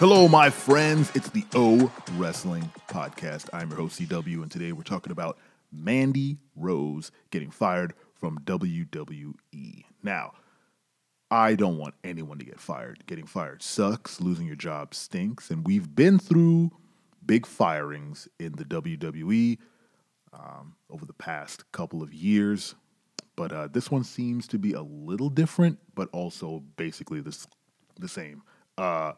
Hello, my friends. It's the O Wrestling Podcast. I'm your host, CW, and today we're talking about Mandy Rose getting fired from WWE. Now, I don't want anyone to get fired. Getting fired sucks, losing your job stinks, and we've been through big firings in the WWE um, over the past couple of years. But uh, this one seems to be a little different, but also basically this, the same. Uh,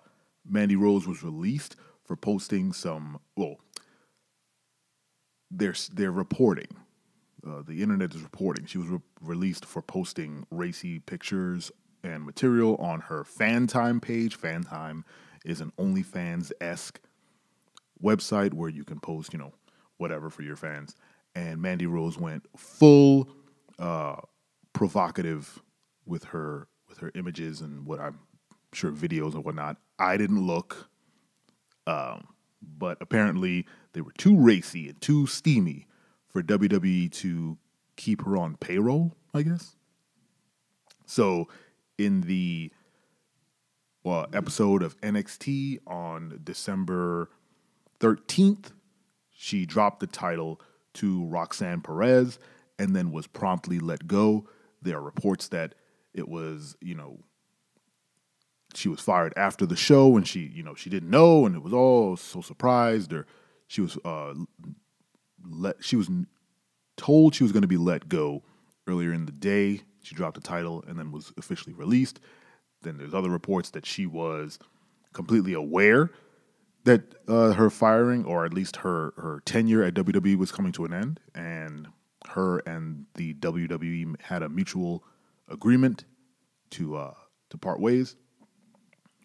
Mandy Rose was released for posting some. Well, they're they're reporting. Uh, the internet is reporting she was re- released for posting racy pictures and material on her FanTime page. FanTime is an OnlyFans esque website where you can post, you know, whatever for your fans. And Mandy Rose went full uh, provocative with her with her images and what I'm sure videos and whatnot. I didn't look, um, but apparently they were too racy and too steamy for WWE to keep her on payroll. I guess. So, in the well, episode of NXT on December 13th, she dropped the title to Roxanne Perez and then was promptly let go. There are reports that it was, you know, she was fired after the show and she, you know, she didn't know and it was all so surprised or she was uh let she was told she was going to be let go earlier in the day. She dropped the title and then was officially released. Then there's other reports that she was completely aware that uh, her firing or at least her her tenure at WWE was coming to an end and her and the WWE had a mutual agreement to uh, to part ways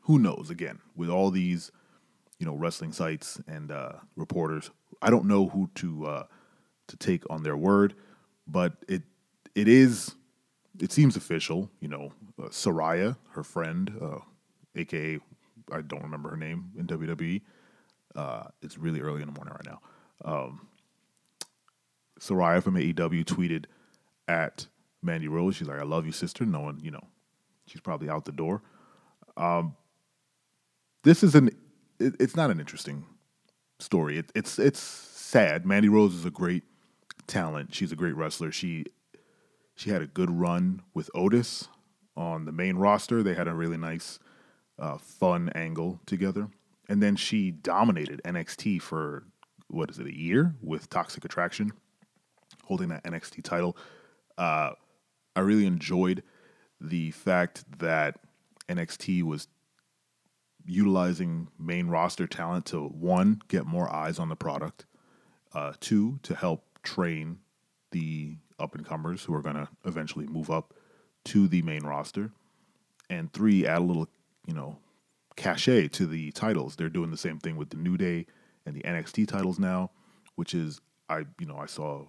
who knows? Again, with all these, you know, wrestling sites and uh, reporters, I don't know who to uh, to take on their word, but it it is it seems official. You know, uh, Saraya, her friend, aka uh, I don't remember her name in WWE. Uh, it's really early in the morning right now. Um, Saraya from AEW tweeted at Mandy Rose. She's like, "I love you, sister." Knowing, you know, she's probably out the door. Um, this is an it, it's not an interesting story. It, it's it's sad. Mandy Rose is a great talent. She's a great wrestler. She she had a good run with Otis on the main roster. They had a really nice, uh, fun angle together. And then she dominated NXT for what is it, a year with Toxic Attraction, holding that NXT title. Uh, I really enjoyed the fact that NXT was utilizing main roster talent to one, get more eyes on the product, uh, two, to help train the up and comers who are going to eventually move up to the main roster, and three, add a little, you know, cachet to the titles. They're doing the same thing with the New Day and the NXT titles now, which is I, you know, I saw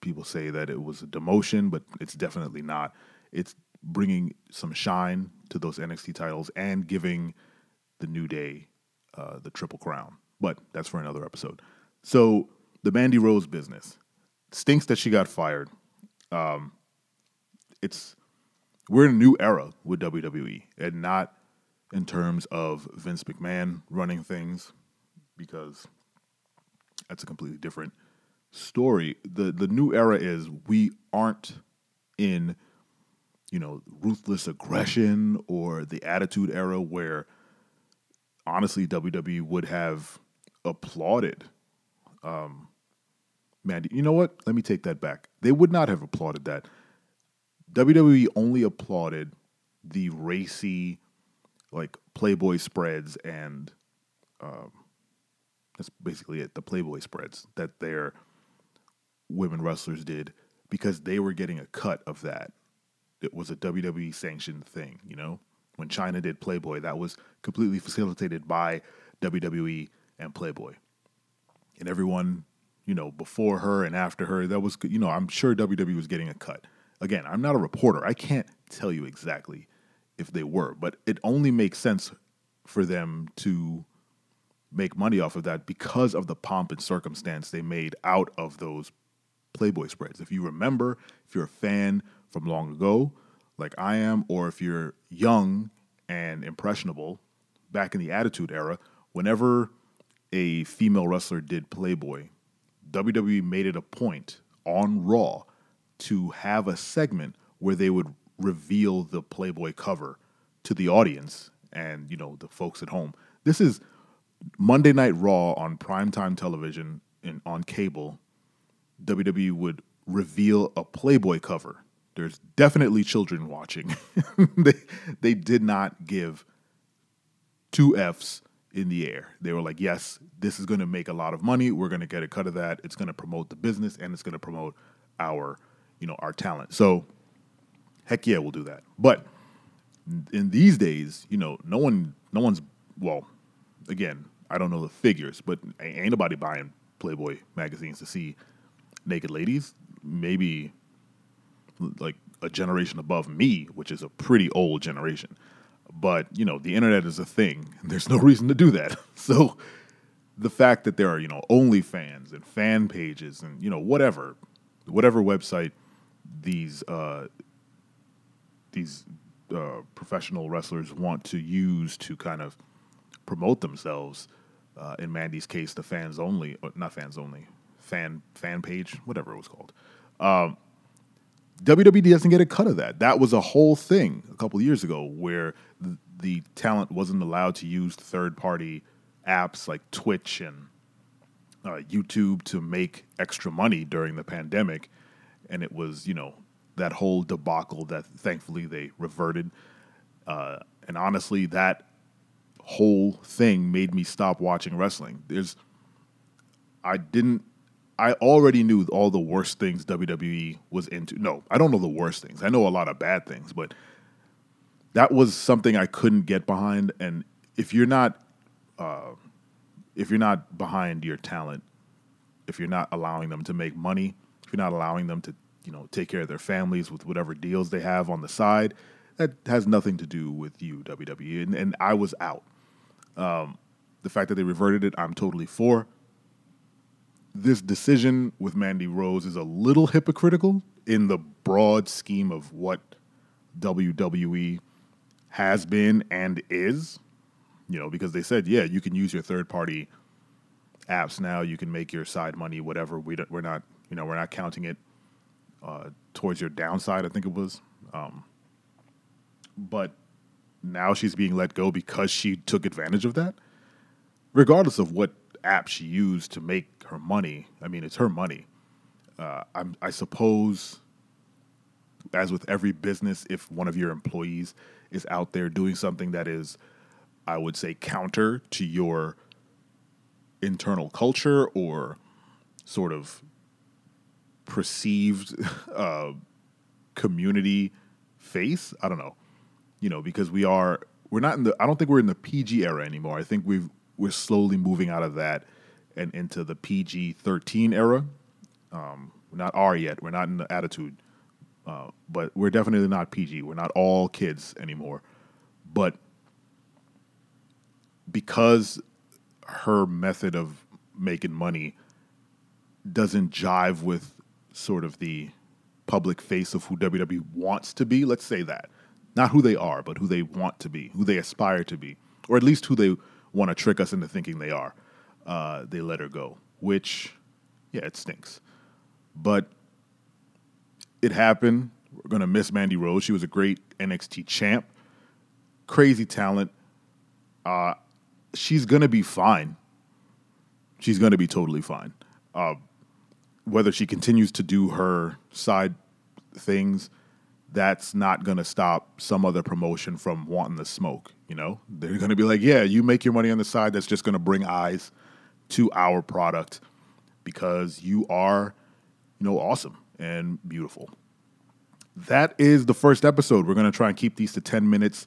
people say that it was a demotion, but it's definitely not. It's bringing some shine to those NXT titles and giving the New Day uh, the Triple Crown. But that's for another episode. So the Mandy Rose business stinks that she got fired. Um, it's we're in a new era with WWE, and not in terms of Vince McMahon running things, because that's a completely different story. the The new era is we aren't in you know, ruthless aggression or the attitude era where honestly WWE would have applauded um Mandy. You know what? Let me take that back. They would not have applauded that. WWE only applauded the racy like Playboy spreads and um that's basically it, the Playboy spreads that their women wrestlers did because they were getting a cut of that it was a WWE sanctioned thing, you know? When Chyna did Playboy, that was completely facilitated by WWE and Playboy. And everyone, you know, before her and after her, that was, you know, I'm sure WWE was getting a cut. Again, I'm not a reporter. I can't tell you exactly if they were, but it only makes sense for them to make money off of that because of the pomp and circumstance they made out of those Playboy spreads. If you remember, if you're a fan from long ago, like I am, or if you're young and impressionable, back in the Attitude Era, whenever a female wrestler did Playboy, WWE made it a point on Raw to have a segment where they would reveal the Playboy cover to the audience and you know the folks at home. This is Monday Night Raw on primetime television and on cable. WWE would reveal a Playboy cover. There's definitely children watching. they they did not give two F's in the air. They were like, yes, this is going to make a lot of money. We're going to get a cut of that. It's going to promote the business and it's going to promote our, you know, our talent. So, heck yeah, we'll do that. But in these days, you know, no one, no one's, well, again, I don't know the figures, but ain't nobody buying Playboy magazines to see naked ladies. Maybe like a generation above me, which is a pretty old generation. But, you know, the internet is a thing. There's no reason to do that. So the fact that there are, you know, OnlyFans and fan pages and, you know, whatever, whatever website these uh, these uh, professional wrestlers want to use to kind of promote themselves. Uh, in Mandy's case, the fans only, not fans only, fan fan page, whatever it was called. Um, WWE doesn't get a cut of that. That was a whole thing a couple years ago where the, the talent wasn't allowed to use third party apps like Twitch and uh, YouTube to make extra money during the pandemic. And it was, you know, that whole debacle that thankfully they reverted. Uh, and honestly, that whole thing made me stop watching wrestling. There's, I didn't I already knew all the worst things WWE was into. No, I don't know the worst things. I know a lot of bad things, but that was something I couldn't get behind. And if you're not, uh, if you're not behind your talent, if you're not allowing them to make money, if you're not allowing them to, you know, take care of their families with whatever deals they have on the side, that has nothing to do with you, WWE. And, and I was out. Um, the fact that they reverted it, I'm totally for this decision with Mandy Rose is a little hypocritical in the broad scheme of what WWE has been and is. You know, because they said, yeah, you can use your third party apps now. You can make your side money, whatever. We we're not, you know, we're not counting it uh, towards your downside. I think it was. Um, but now she's being let go because she took advantage of that. Regardless of what app she used to make her money. I mean, it's her money. Uh, i suppose, as with every business, if one of your employees is out there doing something that is, I would say, counter to your internal culture or sort of perceived uh, community face, I don't know. You know, because we are, we're not in the, I don't think we're in the PG era anymore. I think we've, we're slowly moving out of that and into the PG 13 era. Um, we're not R yet. We're not in the attitude, uh, but we're definitely not PG. We're not all kids anymore. But because her method of making money doesn't jive with sort of the public face of who WWE wants to be, let's say that. Not who they are, but who they want to be, who they aspire to be, or at least who they want to trick us into thinking they are uh, they let her go, which, yeah, it stinks. But it happened. We're going to miss Mandy Rose. She was a great NXT champ, crazy talent. Uh, she's going to be fine. She's going to be totally fine. Uh, whether she continues to do her side things, that's not going to stop some other promotion from wanting the smoke. You know, they're going to be like, yeah, you make your money on the side. That's just going to bring eyes to our product because you are, you know, awesome and beautiful. That is the first episode. We're going to try and keep these to 10 minutes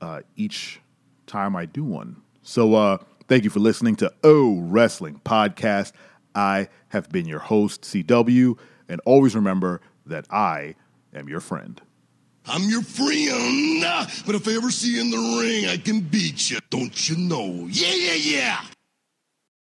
uh, each time I do one. So, uh, thank you for listening to Oh Wrestling Podcast. I have been your host, CW, and always remember that I am your friend. I'm your friend, but if I ever see you in the ring, I can beat you. Don't you know? Yeah, yeah, yeah.